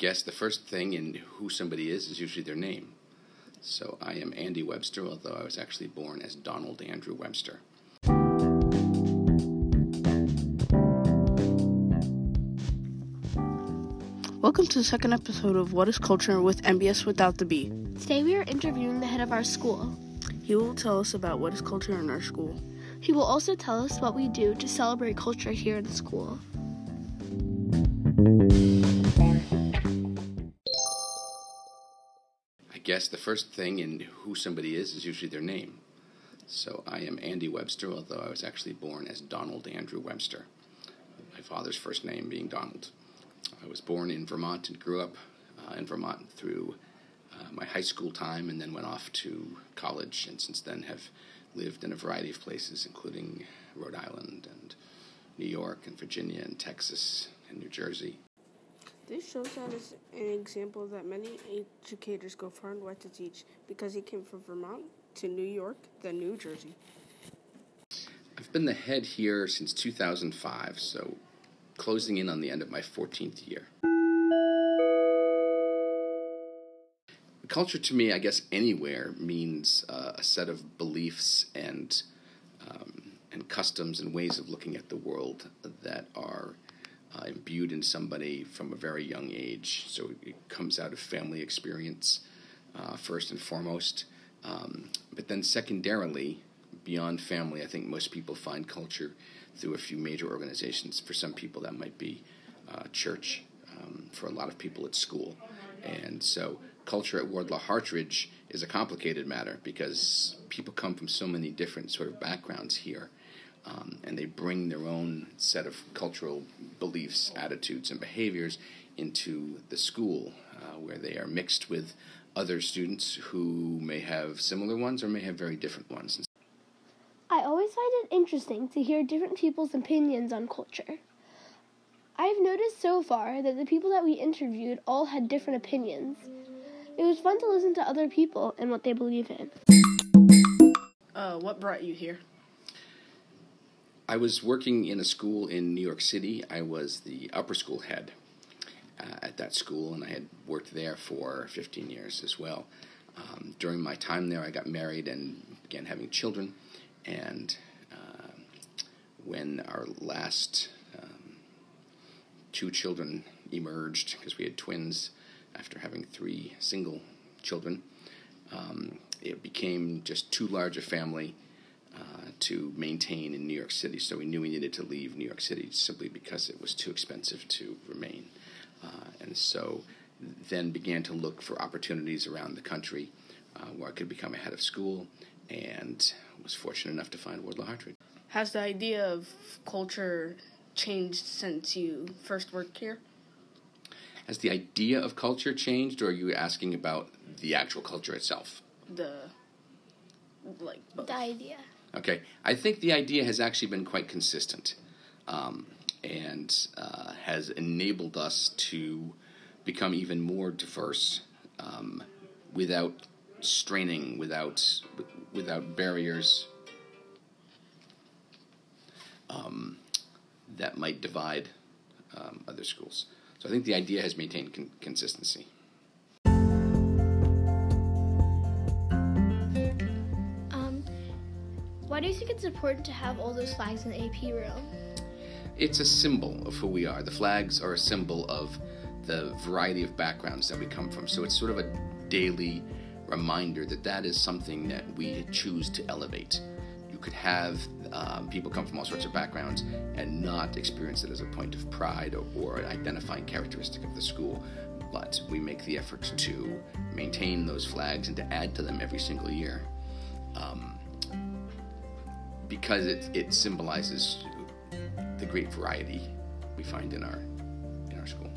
guess the first thing in who somebody is is usually their name. So I am Andy Webster, although I was actually born as Donald Andrew Webster. Welcome to the second episode of What is Culture with MBS Without the B. Today we are interviewing the head of our school. He will tell us about what is culture in our school. He will also tell us what we do to celebrate culture here in school. Guess the first thing in who somebody is is usually their name. So I am Andy Webster, although I was actually born as Donald Andrew Webster, my father's first name being Donald. I was born in Vermont and grew up uh, in Vermont through uh, my high school time and then went off to college and since then have lived in a variety of places, including Rhode Island and New York and Virginia and Texas and New Jersey. This shows that is an example that many educators go far and wide to teach because he came from Vermont to New York, then New Jersey. I've been the head here since 2005, so closing in on the end of my 14th year. Culture to me, I guess, anywhere means uh, a set of beliefs and um, and customs and ways of looking at the world that are uh, imbued in somebody from a very young age. So it comes out of family experience uh, first and foremost, um, but then secondarily, beyond family, I think most people find culture through a few major organizations. For some people, that might be uh, church. Um, for a lot of people, it's school. And so, culture at Wardlaw Hartridge is a complicated matter because people come from so many different sort of backgrounds here. Um, and they bring their own set of cultural beliefs, attitudes, and behaviors into the school, uh, where they are mixed with other students who may have similar ones or may have very different ones. I always find it interesting to hear different people's opinions on culture. I've noticed so far that the people that we interviewed all had different opinions. It was fun to listen to other people and what they believe in. Uh, what brought you here? I was working in a school in New York City. I was the upper school head uh, at that school, and I had worked there for 15 years as well. Um, during my time there, I got married and began having children. And uh, when our last um, two children emerged, because we had twins after having three single children, um, it became just too large a family to maintain in New York City. So we knew we needed to leave New York City simply because it was too expensive to remain. Uh, and so then began to look for opportunities around the country uh, where I could become a head of school and was fortunate enough to find Wardlaw Hartridge. Has the idea of culture changed since you first worked here? Has the idea of culture changed, or are you asking about the actual culture itself? The like both. The idea. Okay, I think the idea has actually been quite consistent, um, and uh, has enabled us to become even more diverse um, without straining, without without barriers um, that might divide um, other schools. So I think the idea has maintained con- consistency. Why do you think it's important to have all those flags in the AP room? It's a symbol of who we are. The flags are a symbol of the variety of backgrounds that we come from. So it's sort of a daily reminder that that is something that we choose to elevate. You could have um, people come from all sorts of backgrounds and not experience it as a point of pride or, or an identifying characteristic of the school. But we make the effort to maintain those flags and to add to them every single year um, because it, it symbolizes the great variety we find in our in our school.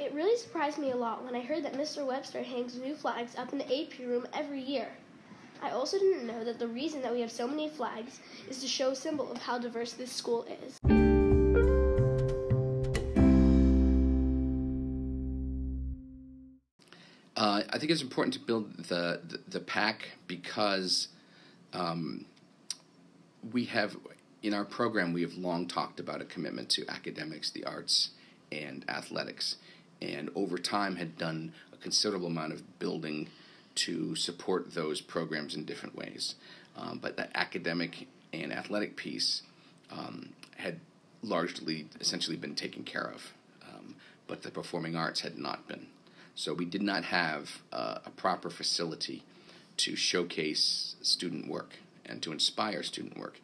It really surprised me a lot when I heard that Mr. Webster hangs new flags up in the AP room every year. I also didn't know that the reason that we have so many flags is to show a symbol of how diverse this school is. I think it's important to build the the, the PAC because um, we have in our program, we have long talked about a commitment to academics, the arts, and athletics, and over time had done a considerable amount of building to support those programs in different ways. Um, but the academic and athletic piece um, had largely, essentially, been taken care of, um, but the performing arts had not been. So we did not have uh, a proper facility to showcase student work and to inspire student work.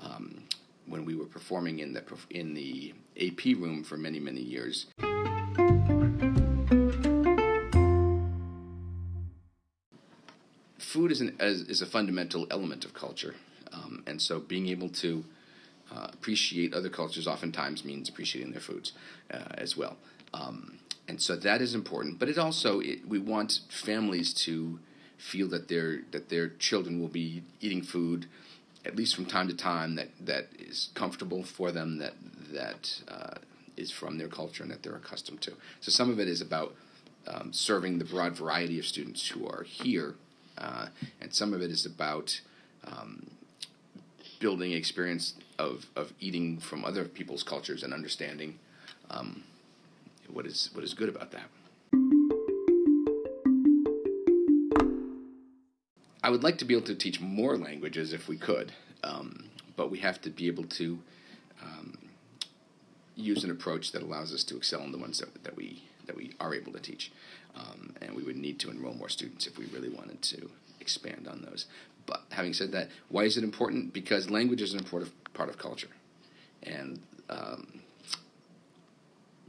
Um, when we were performing in the in the AP room for many many years. Food is, an, is a fundamental element of culture, um, and so being able to uh, appreciate other cultures oftentimes means appreciating their foods uh, as well. Um, and so that is important. But it also it, we want families to feel that their that their children will be eating food at least from time to time that that is comfortable for them that that uh, is from their culture and that they're accustomed to. So some of it is about um, serving the broad variety of students who are here, uh, and some of it is about um, building experience of, of eating from other people's cultures and understanding um, what is what is good about that. I would like to be able to teach more languages if we could, um, but we have to be able to um, use an approach that allows us to excel in the ones that, that we that we are able to teach. Um, and we would need to enroll more students if we really wanted to expand on those. But having said that, why is it important? Because language is an important part of culture, and um,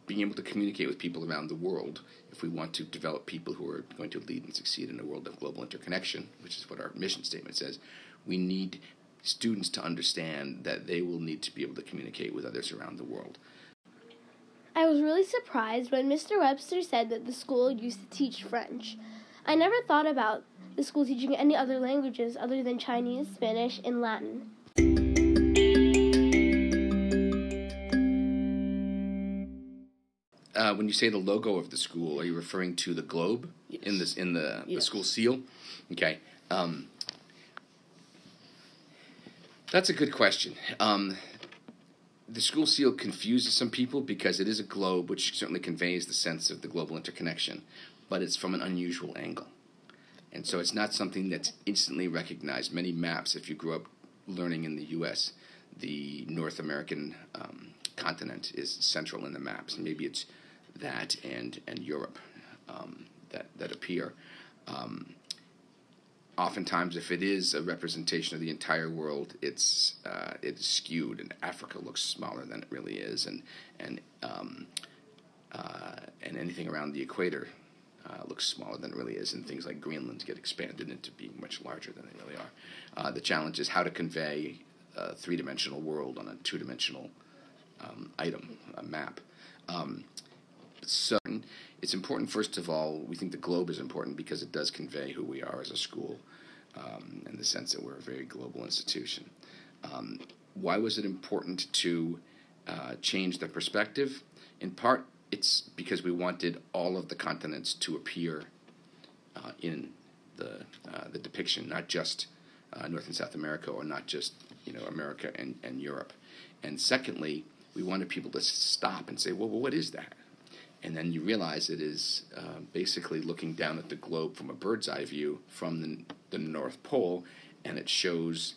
being able to communicate with people around the world if we want to develop people who are going to lead and succeed in a world of global interconnection, which is what our mission statement says, we need students to understand that they will need to be able to communicate with others around the world. I was really surprised when Mr. Webster said that the school used to teach French. I never thought about the school teaching any other languages other than Chinese, Spanish, and Latin. Uh, when you say the logo of the school, are you referring to the globe yes. in this in the, yes. the school seal? Okay, um, that's a good question. Um, the school seal confuses some people because it is a globe, which certainly conveys the sense of the global interconnection, but it's from an unusual angle, and so it's not something that's instantly recognized. Many maps, if you grew up learning in the U.S., the North American um, continent is central in the maps, and maybe it's that and and Europe um, that that appear. Um, oftentimes, if it is a representation of the entire world, it's uh, it's skewed, and Africa looks smaller than it really is, and and um, uh, and anything around the equator uh, looks smaller than it really is, and things like Greenland get expanded into being much larger than they really are. Uh, the challenge is how to convey a three-dimensional world on a two-dimensional um, item, a map. Um, so it's important, first of all, we think the globe is important because it does convey who we are as a school um, in the sense that we're a very global institution. Um, why was it important to uh, change the perspective? In part, it's because we wanted all of the continents to appear uh, in the, uh, the depiction, not just uh, North and South America or not just you know America and, and Europe. And secondly, we wanted people to stop and say, well, well what is that? And then you realize it is uh, basically looking down at the globe from a bird's eye view from the, the North Pole, and it shows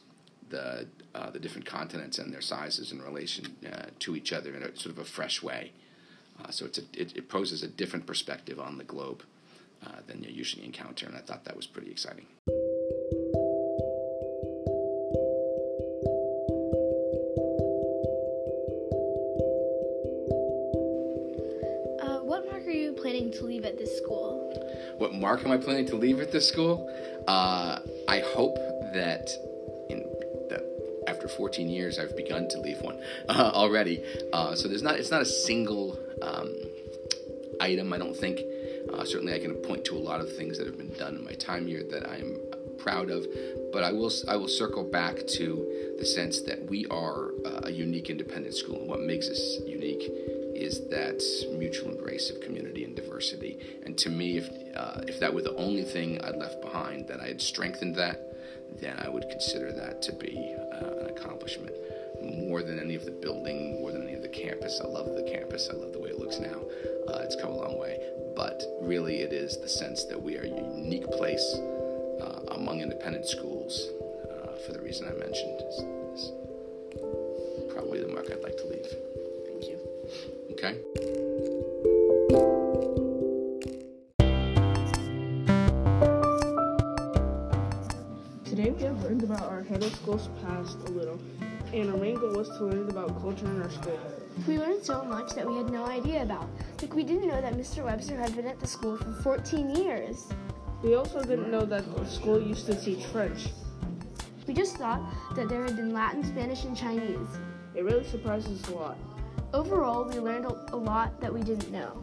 the uh, the different continents and their sizes in relation uh, to each other in a sort of a fresh way. Uh, so it's a, it, it, poses a different perspective on the globe uh, than you usually encounter, and I thought that was pretty exciting. To leave at this school? What mark am I planning to leave at this school? Uh, I hope that in after 14 years, I've begun to leave one uh, already. Uh, so there's not it's not a single um, item. I don't think. Uh, certainly, I can point to a lot of things that have been done in my time here that I'm proud of. But I will I will circle back to the sense that we are a unique independent school, and what makes us unique is that mutual embrace of community and diversity. And to me, if uh, if that were the only thing I'd left behind, that I had strengthened that, then I would consider that to be uh, an accomplishment. more than any of the building, more than any of the campus. I love the campus. I love the way it looks now. Uh, it's come a long way. But really, it is the sense that we are a unique place uh, among independent schools uh, for the reason I mentioned. Okay? Today we have learned about our head of school's past a little, and our main goal was to learn about culture in our school. We learned so much that we had no idea about. Like, we didn't know that Mr. Webster had been at the school for 14 years. We also didn't know that the school used to teach French. We just thought that there had been Latin, Spanish, and Chinese. It really surprised us a lot. Overall, we learned a lot that we didn't know.